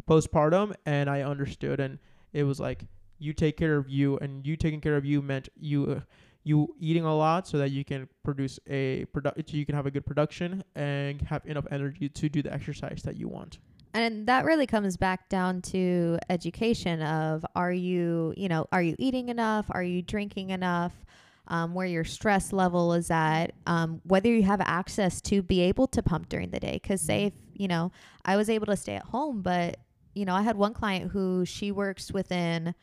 postpartum, and I understood, and it was like you take care of you, and you taking care of you meant you. Uh, you eating a lot so that you can produce a product so you can have a good production and have enough energy to do the exercise that you want. And that really comes back down to education of are you you know are you eating enough? Are you drinking enough? Um, where your stress level is at um, whether you have access to be able to pump during the day. Because say if you know i was able to stay at home but you know i had one client who she works within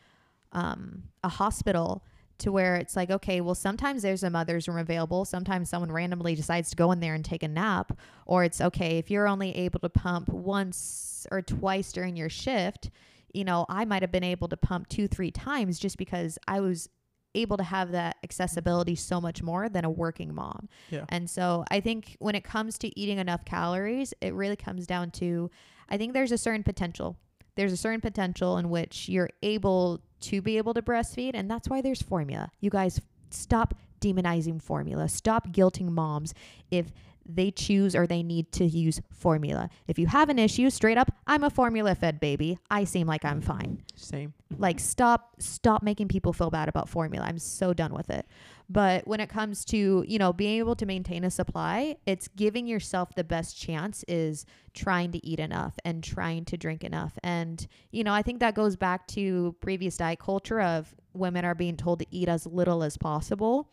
um, a hospital to where it's like, okay, well, sometimes there's a mother's room available. Sometimes someone randomly decides to go in there and take a nap. Or it's okay, if you're only able to pump once or twice during your shift, you know, I might have been able to pump two, three times just because I was able to have that accessibility so much more than a working mom. Yeah. And so I think when it comes to eating enough calories, it really comes down to I think there's a certain potential. There's a certain potential in which you're able to be able to breastfeed. And that's why there's formula. You guys stop demonizing formula. Stop guilting moms if they choose or they need to use formula. If you have an issue, straight up, I'm a formula fed baby. I seem like I'm fine. Same. Like stop stop making people feel bad about formula. I'm so done with it. But when it comes to, you know, being able to maintain a supply, it's giving yourself the best chance is trying to eat enough and trying to drink enough. And, you know, I think that goes back to previous diet culture of women are being told to eat as little as possible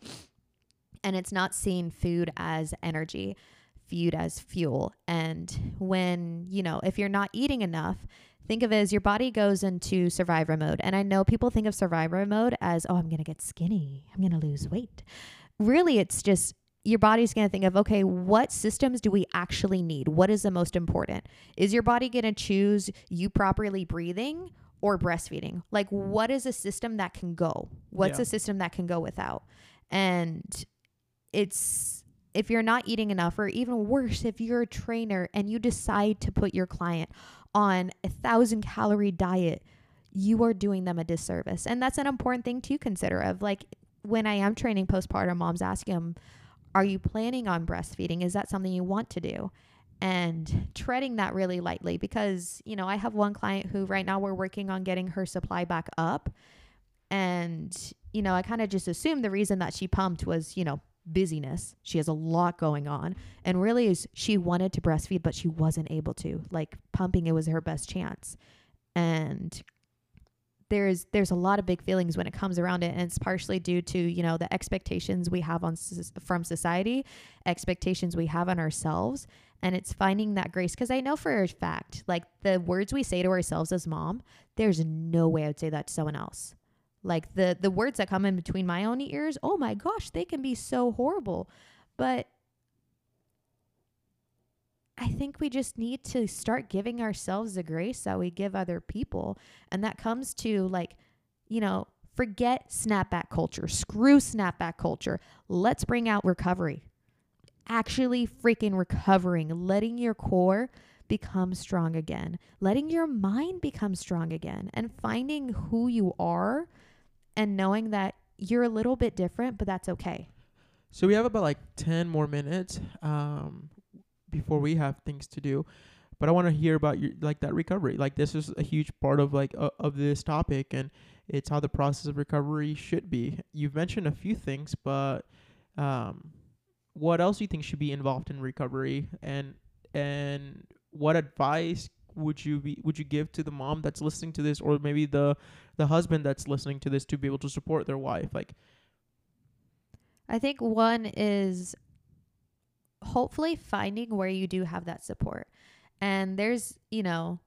and it's not seeing food as energy viewed as fuel. And when you know if you're not eating enough think of it as your body goes into survivor mode. And i know people think of survivor mode as oh i'm going to get skinny i'm going to lose weight. Really it's just your body's going to think of okay what systems do we actually need? What is the most important? Is your body going to choose you properly breathing or breastfeeding? Like what is a system that can go? What's Yeah. a system that can go without? And it's if you're not eating enough or even worse if you're a trainer and you decide to put your client on a thousand calorie diet you are doing them a disservice. And that's an important thing to consider of like when i am training postpartum moms ask them are you planning on breastfeeding? Is that something you want to do? And treading that really lightly because you know i have one client who right now we're working on getting her supply back up. And you know i kind of just assumed the reason that she pumped was you know busyness. She has a lot going on. And really she wanted to breastfeed but she wasn't able to. Like pumping it was her best chance. And there's there's a lot of big feelings when it comes around it. And it's partially due to you know the expectations we have on from society expectations we have on ourselves. And it's finding that grace. Because i know for a fact like the words we say to ourselves as mom there's no way i would say that to someone else like the the words that come in between my own ears oh my gosh they can be so horrible. But i think we just need to start giving ourselves the grace that we give other people. And that comes to like you know forget snapback culture. Screw snapback culture. Let's bring out recovery. Actually freaking recovering. Letting your core become strong again. Letting your mind become strong again. And finding who you are and knowing that you're a little bit different but that's okay So we have about like ten more minutes um, before we have things to do. But I want to hear about your like that recovery. Like this is a huge part of like uh, of this topic, and it's how the process of recovery should be. You've mentioned a few things, but um, what else do you think should be involved in recovery, and and what advice would you be would you give to the mom that's listening to this, or maybe the the husband that's listening to this to be able to support their wife? Like I think one is hopefully finding where you do have that support. And there's, you know,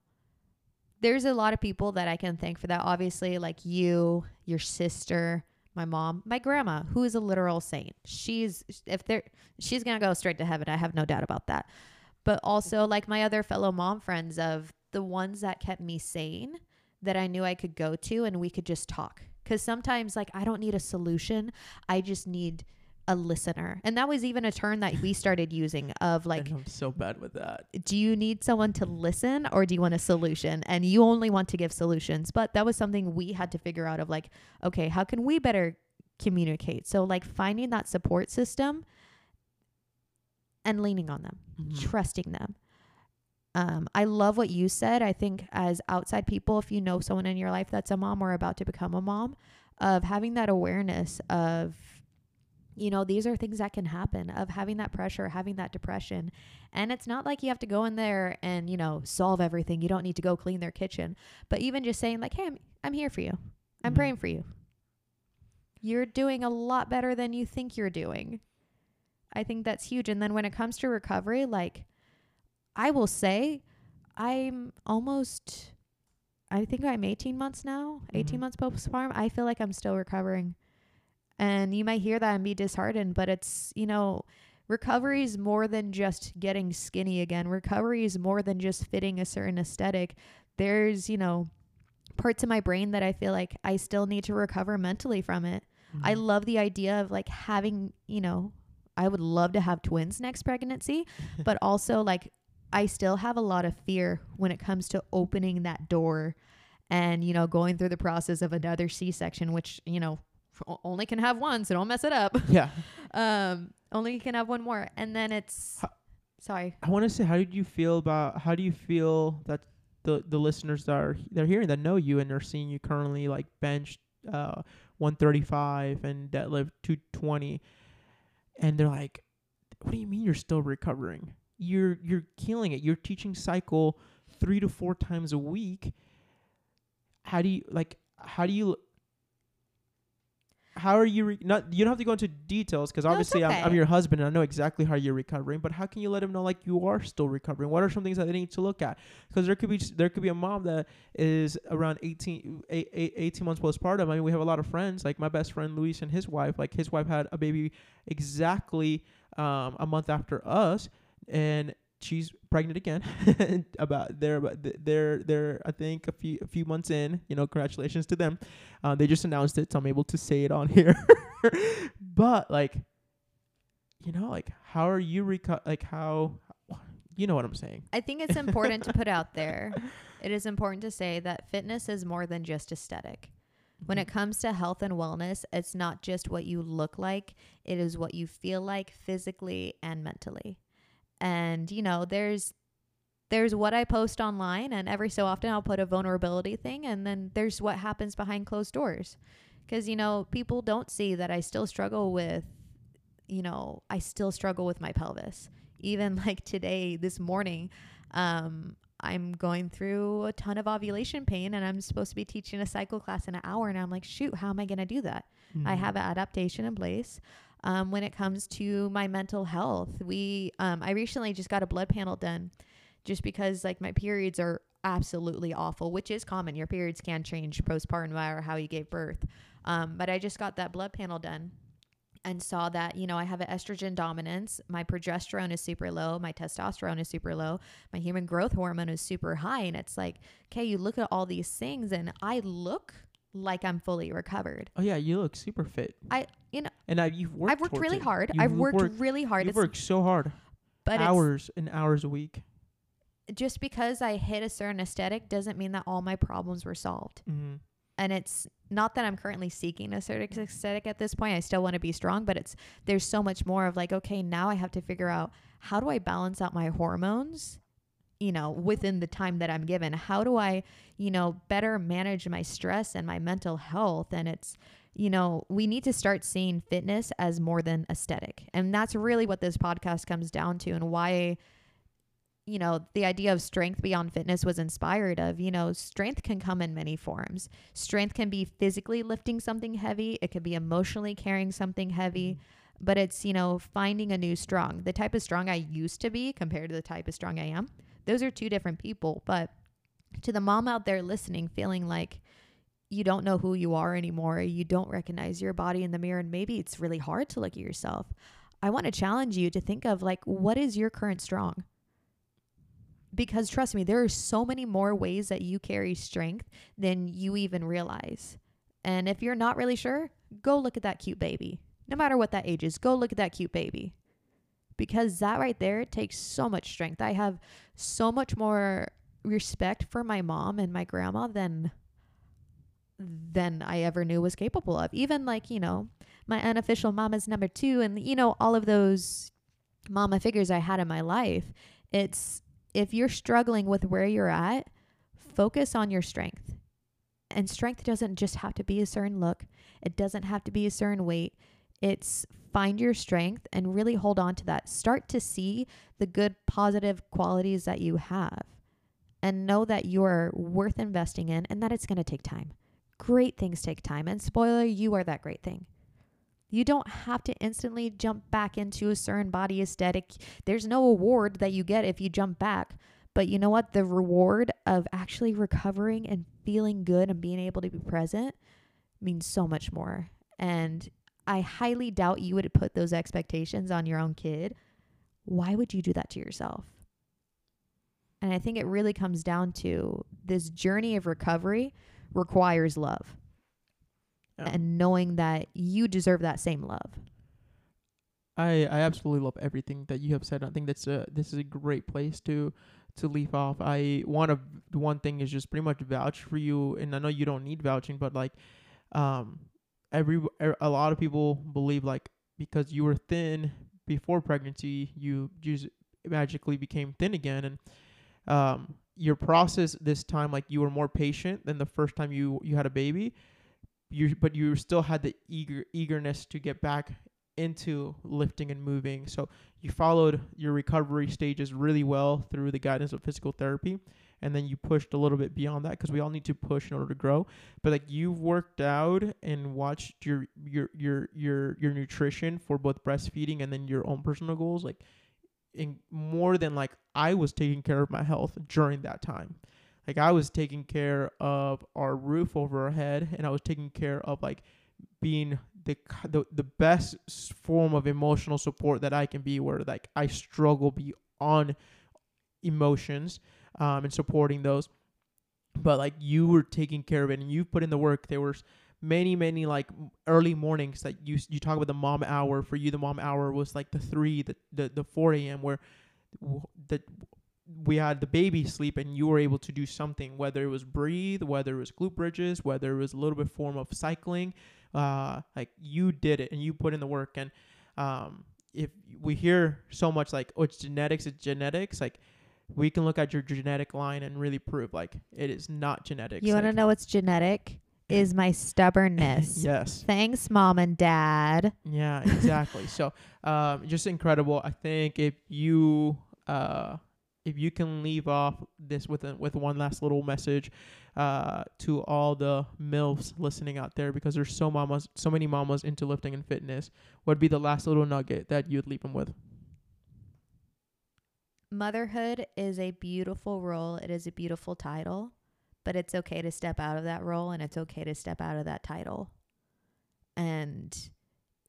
there's a lot of people that I can thank for that. Obviously, like you, your sister, my mom, my grandma, who is a literal saint. She's if they're she's gonna go straight to heaven. I have no doubt about that. But also like my other fellow mom friends of the ones that kept me sane that I knew I could go to and we could just talk. Cause sometimes like I don't need a solution. I just need a listener. And that was even a term that we started using of like And I'm so bad with that. do you need someone to listen or do you want a solution? And you only want to give solutions. But that was something we had to figure out of like, okay, how can we better communicate? So like finding that support system and leaning on them, Mhm. trusting them. Um, I love what you said. I think as outside people, if you know someone in your life that's a mom or about to become a mom, of having that awareness of you know, these are things that can happen of having that pressure, having that depression. And it's not like you have to go in there and, you know, solve everything. You don't need to go clean their kitchen. But even just saying, like, hey, I'm, I'm here for you. I'm Mhm. praying for you. You're doing a lot better than you think you're doing. I think that's huge. And then when it comes to recovery, like, I will say, I'm almost, I think I'm 18 months now, 18 Mhm. months postpartum. I feel like I'm still recovering. And you might hear that and be disheartened, but it's, you know, recovery is more than just getting skinny again. Recovery is more than just fitting a certain aesthetic. There's, you know, parts of my brain that I feel like I still need to recover mentally from it. I Mhm. love the idea of like having, you know, I would love to have twins next pregnancy, but also like I still have a lot of fear when it comes to opening that door and, you know, going through the process of another C-section, which, you know, only can have one, so don't mess it up. yeah. um, only can have one more. And then it's, Ho- sorry. I want to say, how did you feel about? How do you feel that the the listeners that are they're hearing that know you and they're seeing you currently like bench uh 135 and deadlift 220, and they're like, "What do you mean you're still recovering? You're you're killing it. You're teaching cycle three to four times a week. How do you like? How do you?" How are you? Re- not you don't have to go into details because No, obviously I'm, I'm your husband and I know exactly how you're recovering. But how can you let him know like you are still recovering? What are some things that they need to look at? Because there could be there could be a mom that is around 18, eight- eight- 18 months postpartum. I mean, we have a lot of friends like my best friend Luis and his wife. Like his wife had a baby exactly um, a month after us, and she's pregnant again. about they're about they're they're I think a few a few months in. You know, congratulations to them. Uh, they just announced it, so I'm able to say it on here. but like, you know, like how are you reco- like how you know what I'm saying? I think it's important to put out there. It is important to say that fitness is more than just aesthetic. When it comes to health and wellness, it's not just what you look like, it is what you feel like physically and mentally. And you know, there's there's what I post online and every so often I'll put a vulnerability thing and then there's what happens behind closed doors. Cuz you know, people don't see that I still struggle with you know, I still struggle with my pelvis. Even like today this morning, um I'm going through a ton of ovulation pain and I'm supposed to be teaching a cycle class in an hour and I'm like, shoot, how am I going to do that? I Mhm. have an adaptation in place. Um, when it comes to my mental health, we um, I recently just got a blood panel done, just because like my periods are absolutely awful, which is common. Your periods can change postpartum, or how you gave birth. Um, but I just got that blood panel done, and saw that you know I have an estrogen dominance. My progesterone is super low. My testosterone is super low. My human growth hormone is super high, and it's like, okay, you look at all these things, and I look like I'm fully recovered. Oh yeah, you look super fit. I- you know, and I, you've worked. I've worked really it. hard. You've I've worked, worked- really hard. You've It's, worked so hard, but hours and hours a week. just because I hit a certain aesthetic doesn't mean that all my problems were solved. Mm-hmm. And it's not that I'm currently seeking a certain aesthetic at this point. I still want to be strong, but it's there's so much more of like, okay, now I have to figure out how do I balance out my hormones, you know, within the time that I'm given. How do I, you know, better manage my stress and my mental health? And it's, you know, we need to start seeing fitness as more than aesthetic. And that's really what this podcast comes down to and why you know, the idea of strength beyond fitness was inspired of, you know, strength can come in many forms. Strength can be physically lifting something heavy, it could be emotionally carrying something heavy, mm-hmm. but it's, you know, finding a new strong. The type of strong I used to be compared to the type of strong I am. Those are two different people, but to the mom out there listening feeling like you don't know who you are anymore. You don't recognize your body in the mirror, and maybe it's really hard to look at yourself. I want to challenge you to think of like, what is your current strong? Because trust me, there are so many more ways that you carry strength than you even realize. And if you're not really sure, go look at that cute baby. No matter what that age is, go look at that cute baby. Because that right there takes so much strength. I have so much more respect for my mom and my grandma than than I ever knew was capable of. Even like, you know, my unofficial mama's number 2 and you know all of those mama figures I had in my life. It's if you're struggling with where you're at, focus on your strength. And strength doesn't just have to be a certain look. It doesn't have to be a certain weight. It's find your strength and really hold on to that. Start to see the good positive qualities that you have and know that you're worth investing in and that it's going to take time. Great things take time. And spoiler, you are that great thing. You don't have to instantly jump back into a certain body aesthetic. There's no award that you get if you jump back. But you know what? The reward of actually recovering and feeling good and being able to be present means so much more. And I highly doubt you would put those expectations on your own kid. Why would you do that to yourself? And I think it really comes down to this journey of recovery requires love Yeah. and knowing that you deserve that same love. I I absolutely love everything that you have said. I think that's a this is a great place to to leave off. I want to one thing is just pretty much vouch for you, and I know you don't need vouching, but like, um, every er, a lot of people believe like because you were thin before pregnancy, you just magically became thin again, and um, your process this time like you were more patient than the first time you you had a baby. You but you still had the eager eagerness to get back into lifting and moving. So you followed your recovery stages really well through the guidance of physical therapy. And then you pushed a little bit beyond that because we all need to push in order to grow. But like you've worked out and watched your your your your your nutrition for both breastfeeding and then your own personal goals, like in more than like I was taking care of my health during that time. Like I was taking care of our roof over our head and I was taking care of like being the the, the best form of emotional support that I can be where like I struggle beyond emotions um and supporting those. But like you were taking care of it and you put in the work. There was many many like early mornings that you you talk about the mom hour. For you the mom hour was like the 3 the the, the 4 a.m where the we had the baby sleep and you were able to do something whether it was breathe whether it was glute bridges whether it was a little bit form of cycling. Uh like you did it and you put in the work. And um if we hear so much like oh it's genetics it's genetics like we can look at your genetic line and really prove like it is not genetic. You want to know what's genetic? Is my stubbornness. yes Thanks, mom and dad. Yeah, exactly. so, um, just incredible. I think if you uh, if you can leave off this with a, with one last little message uh, to all the milfs listening out there, because there's so mamas, so many mamas into lifting and fitness, what would be the last little nugget that you'd leave them with? Motherhood is a beautiful role. It is a beautiful title, but it's okay to step out of that role and it's okay to step out of that title. And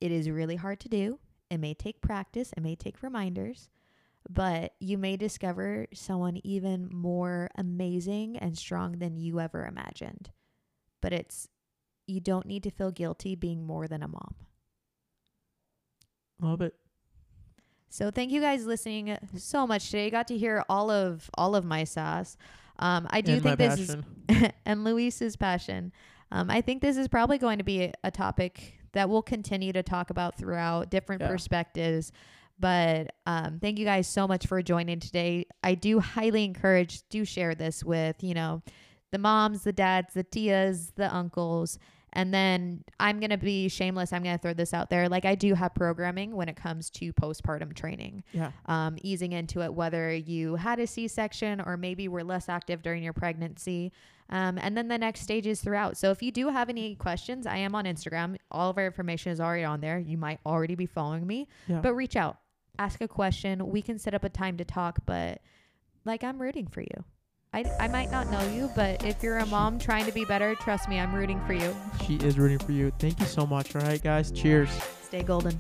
it is really hard to do. It may take practice, it may take reminders, but you may discover someone even more amazing and strong than you ever imagined. But it's, you don't need to feel guilty being more than a mom. Love it. So thank you guys listening so much today. You got to hear all of all of my sass. Um, I do And think this is and Luis's passion. Um, I think this is probably going to be a, a topic that we'll continue to talk about throughout different Yeah. perspectives. But um, thank you guys so much for joining today. I do highly encourage, do share this with, you know, the moms, the dads, the tias, the uncles. And then I'm going to be shameless. I'm going to throw this out there. Like, I do have programming when it comes to postpartum training Yeah. um, easing into it, whether you had a C section or maybe were less active during your pregnancy. Um, and then the next stages throughout. So if you do have any questions, I am on Instagram. All of our information is already on there. You might already be following me, Yeah. but reach out, ask a question. We can set up a time to talk, but like I'm rooting for you. I, I might not know you, but if you're a mom trying to be better, trust me, I'm rooting for you. She is rooting for you. Thank you so much. All right, guys. Cheers. Stay golden.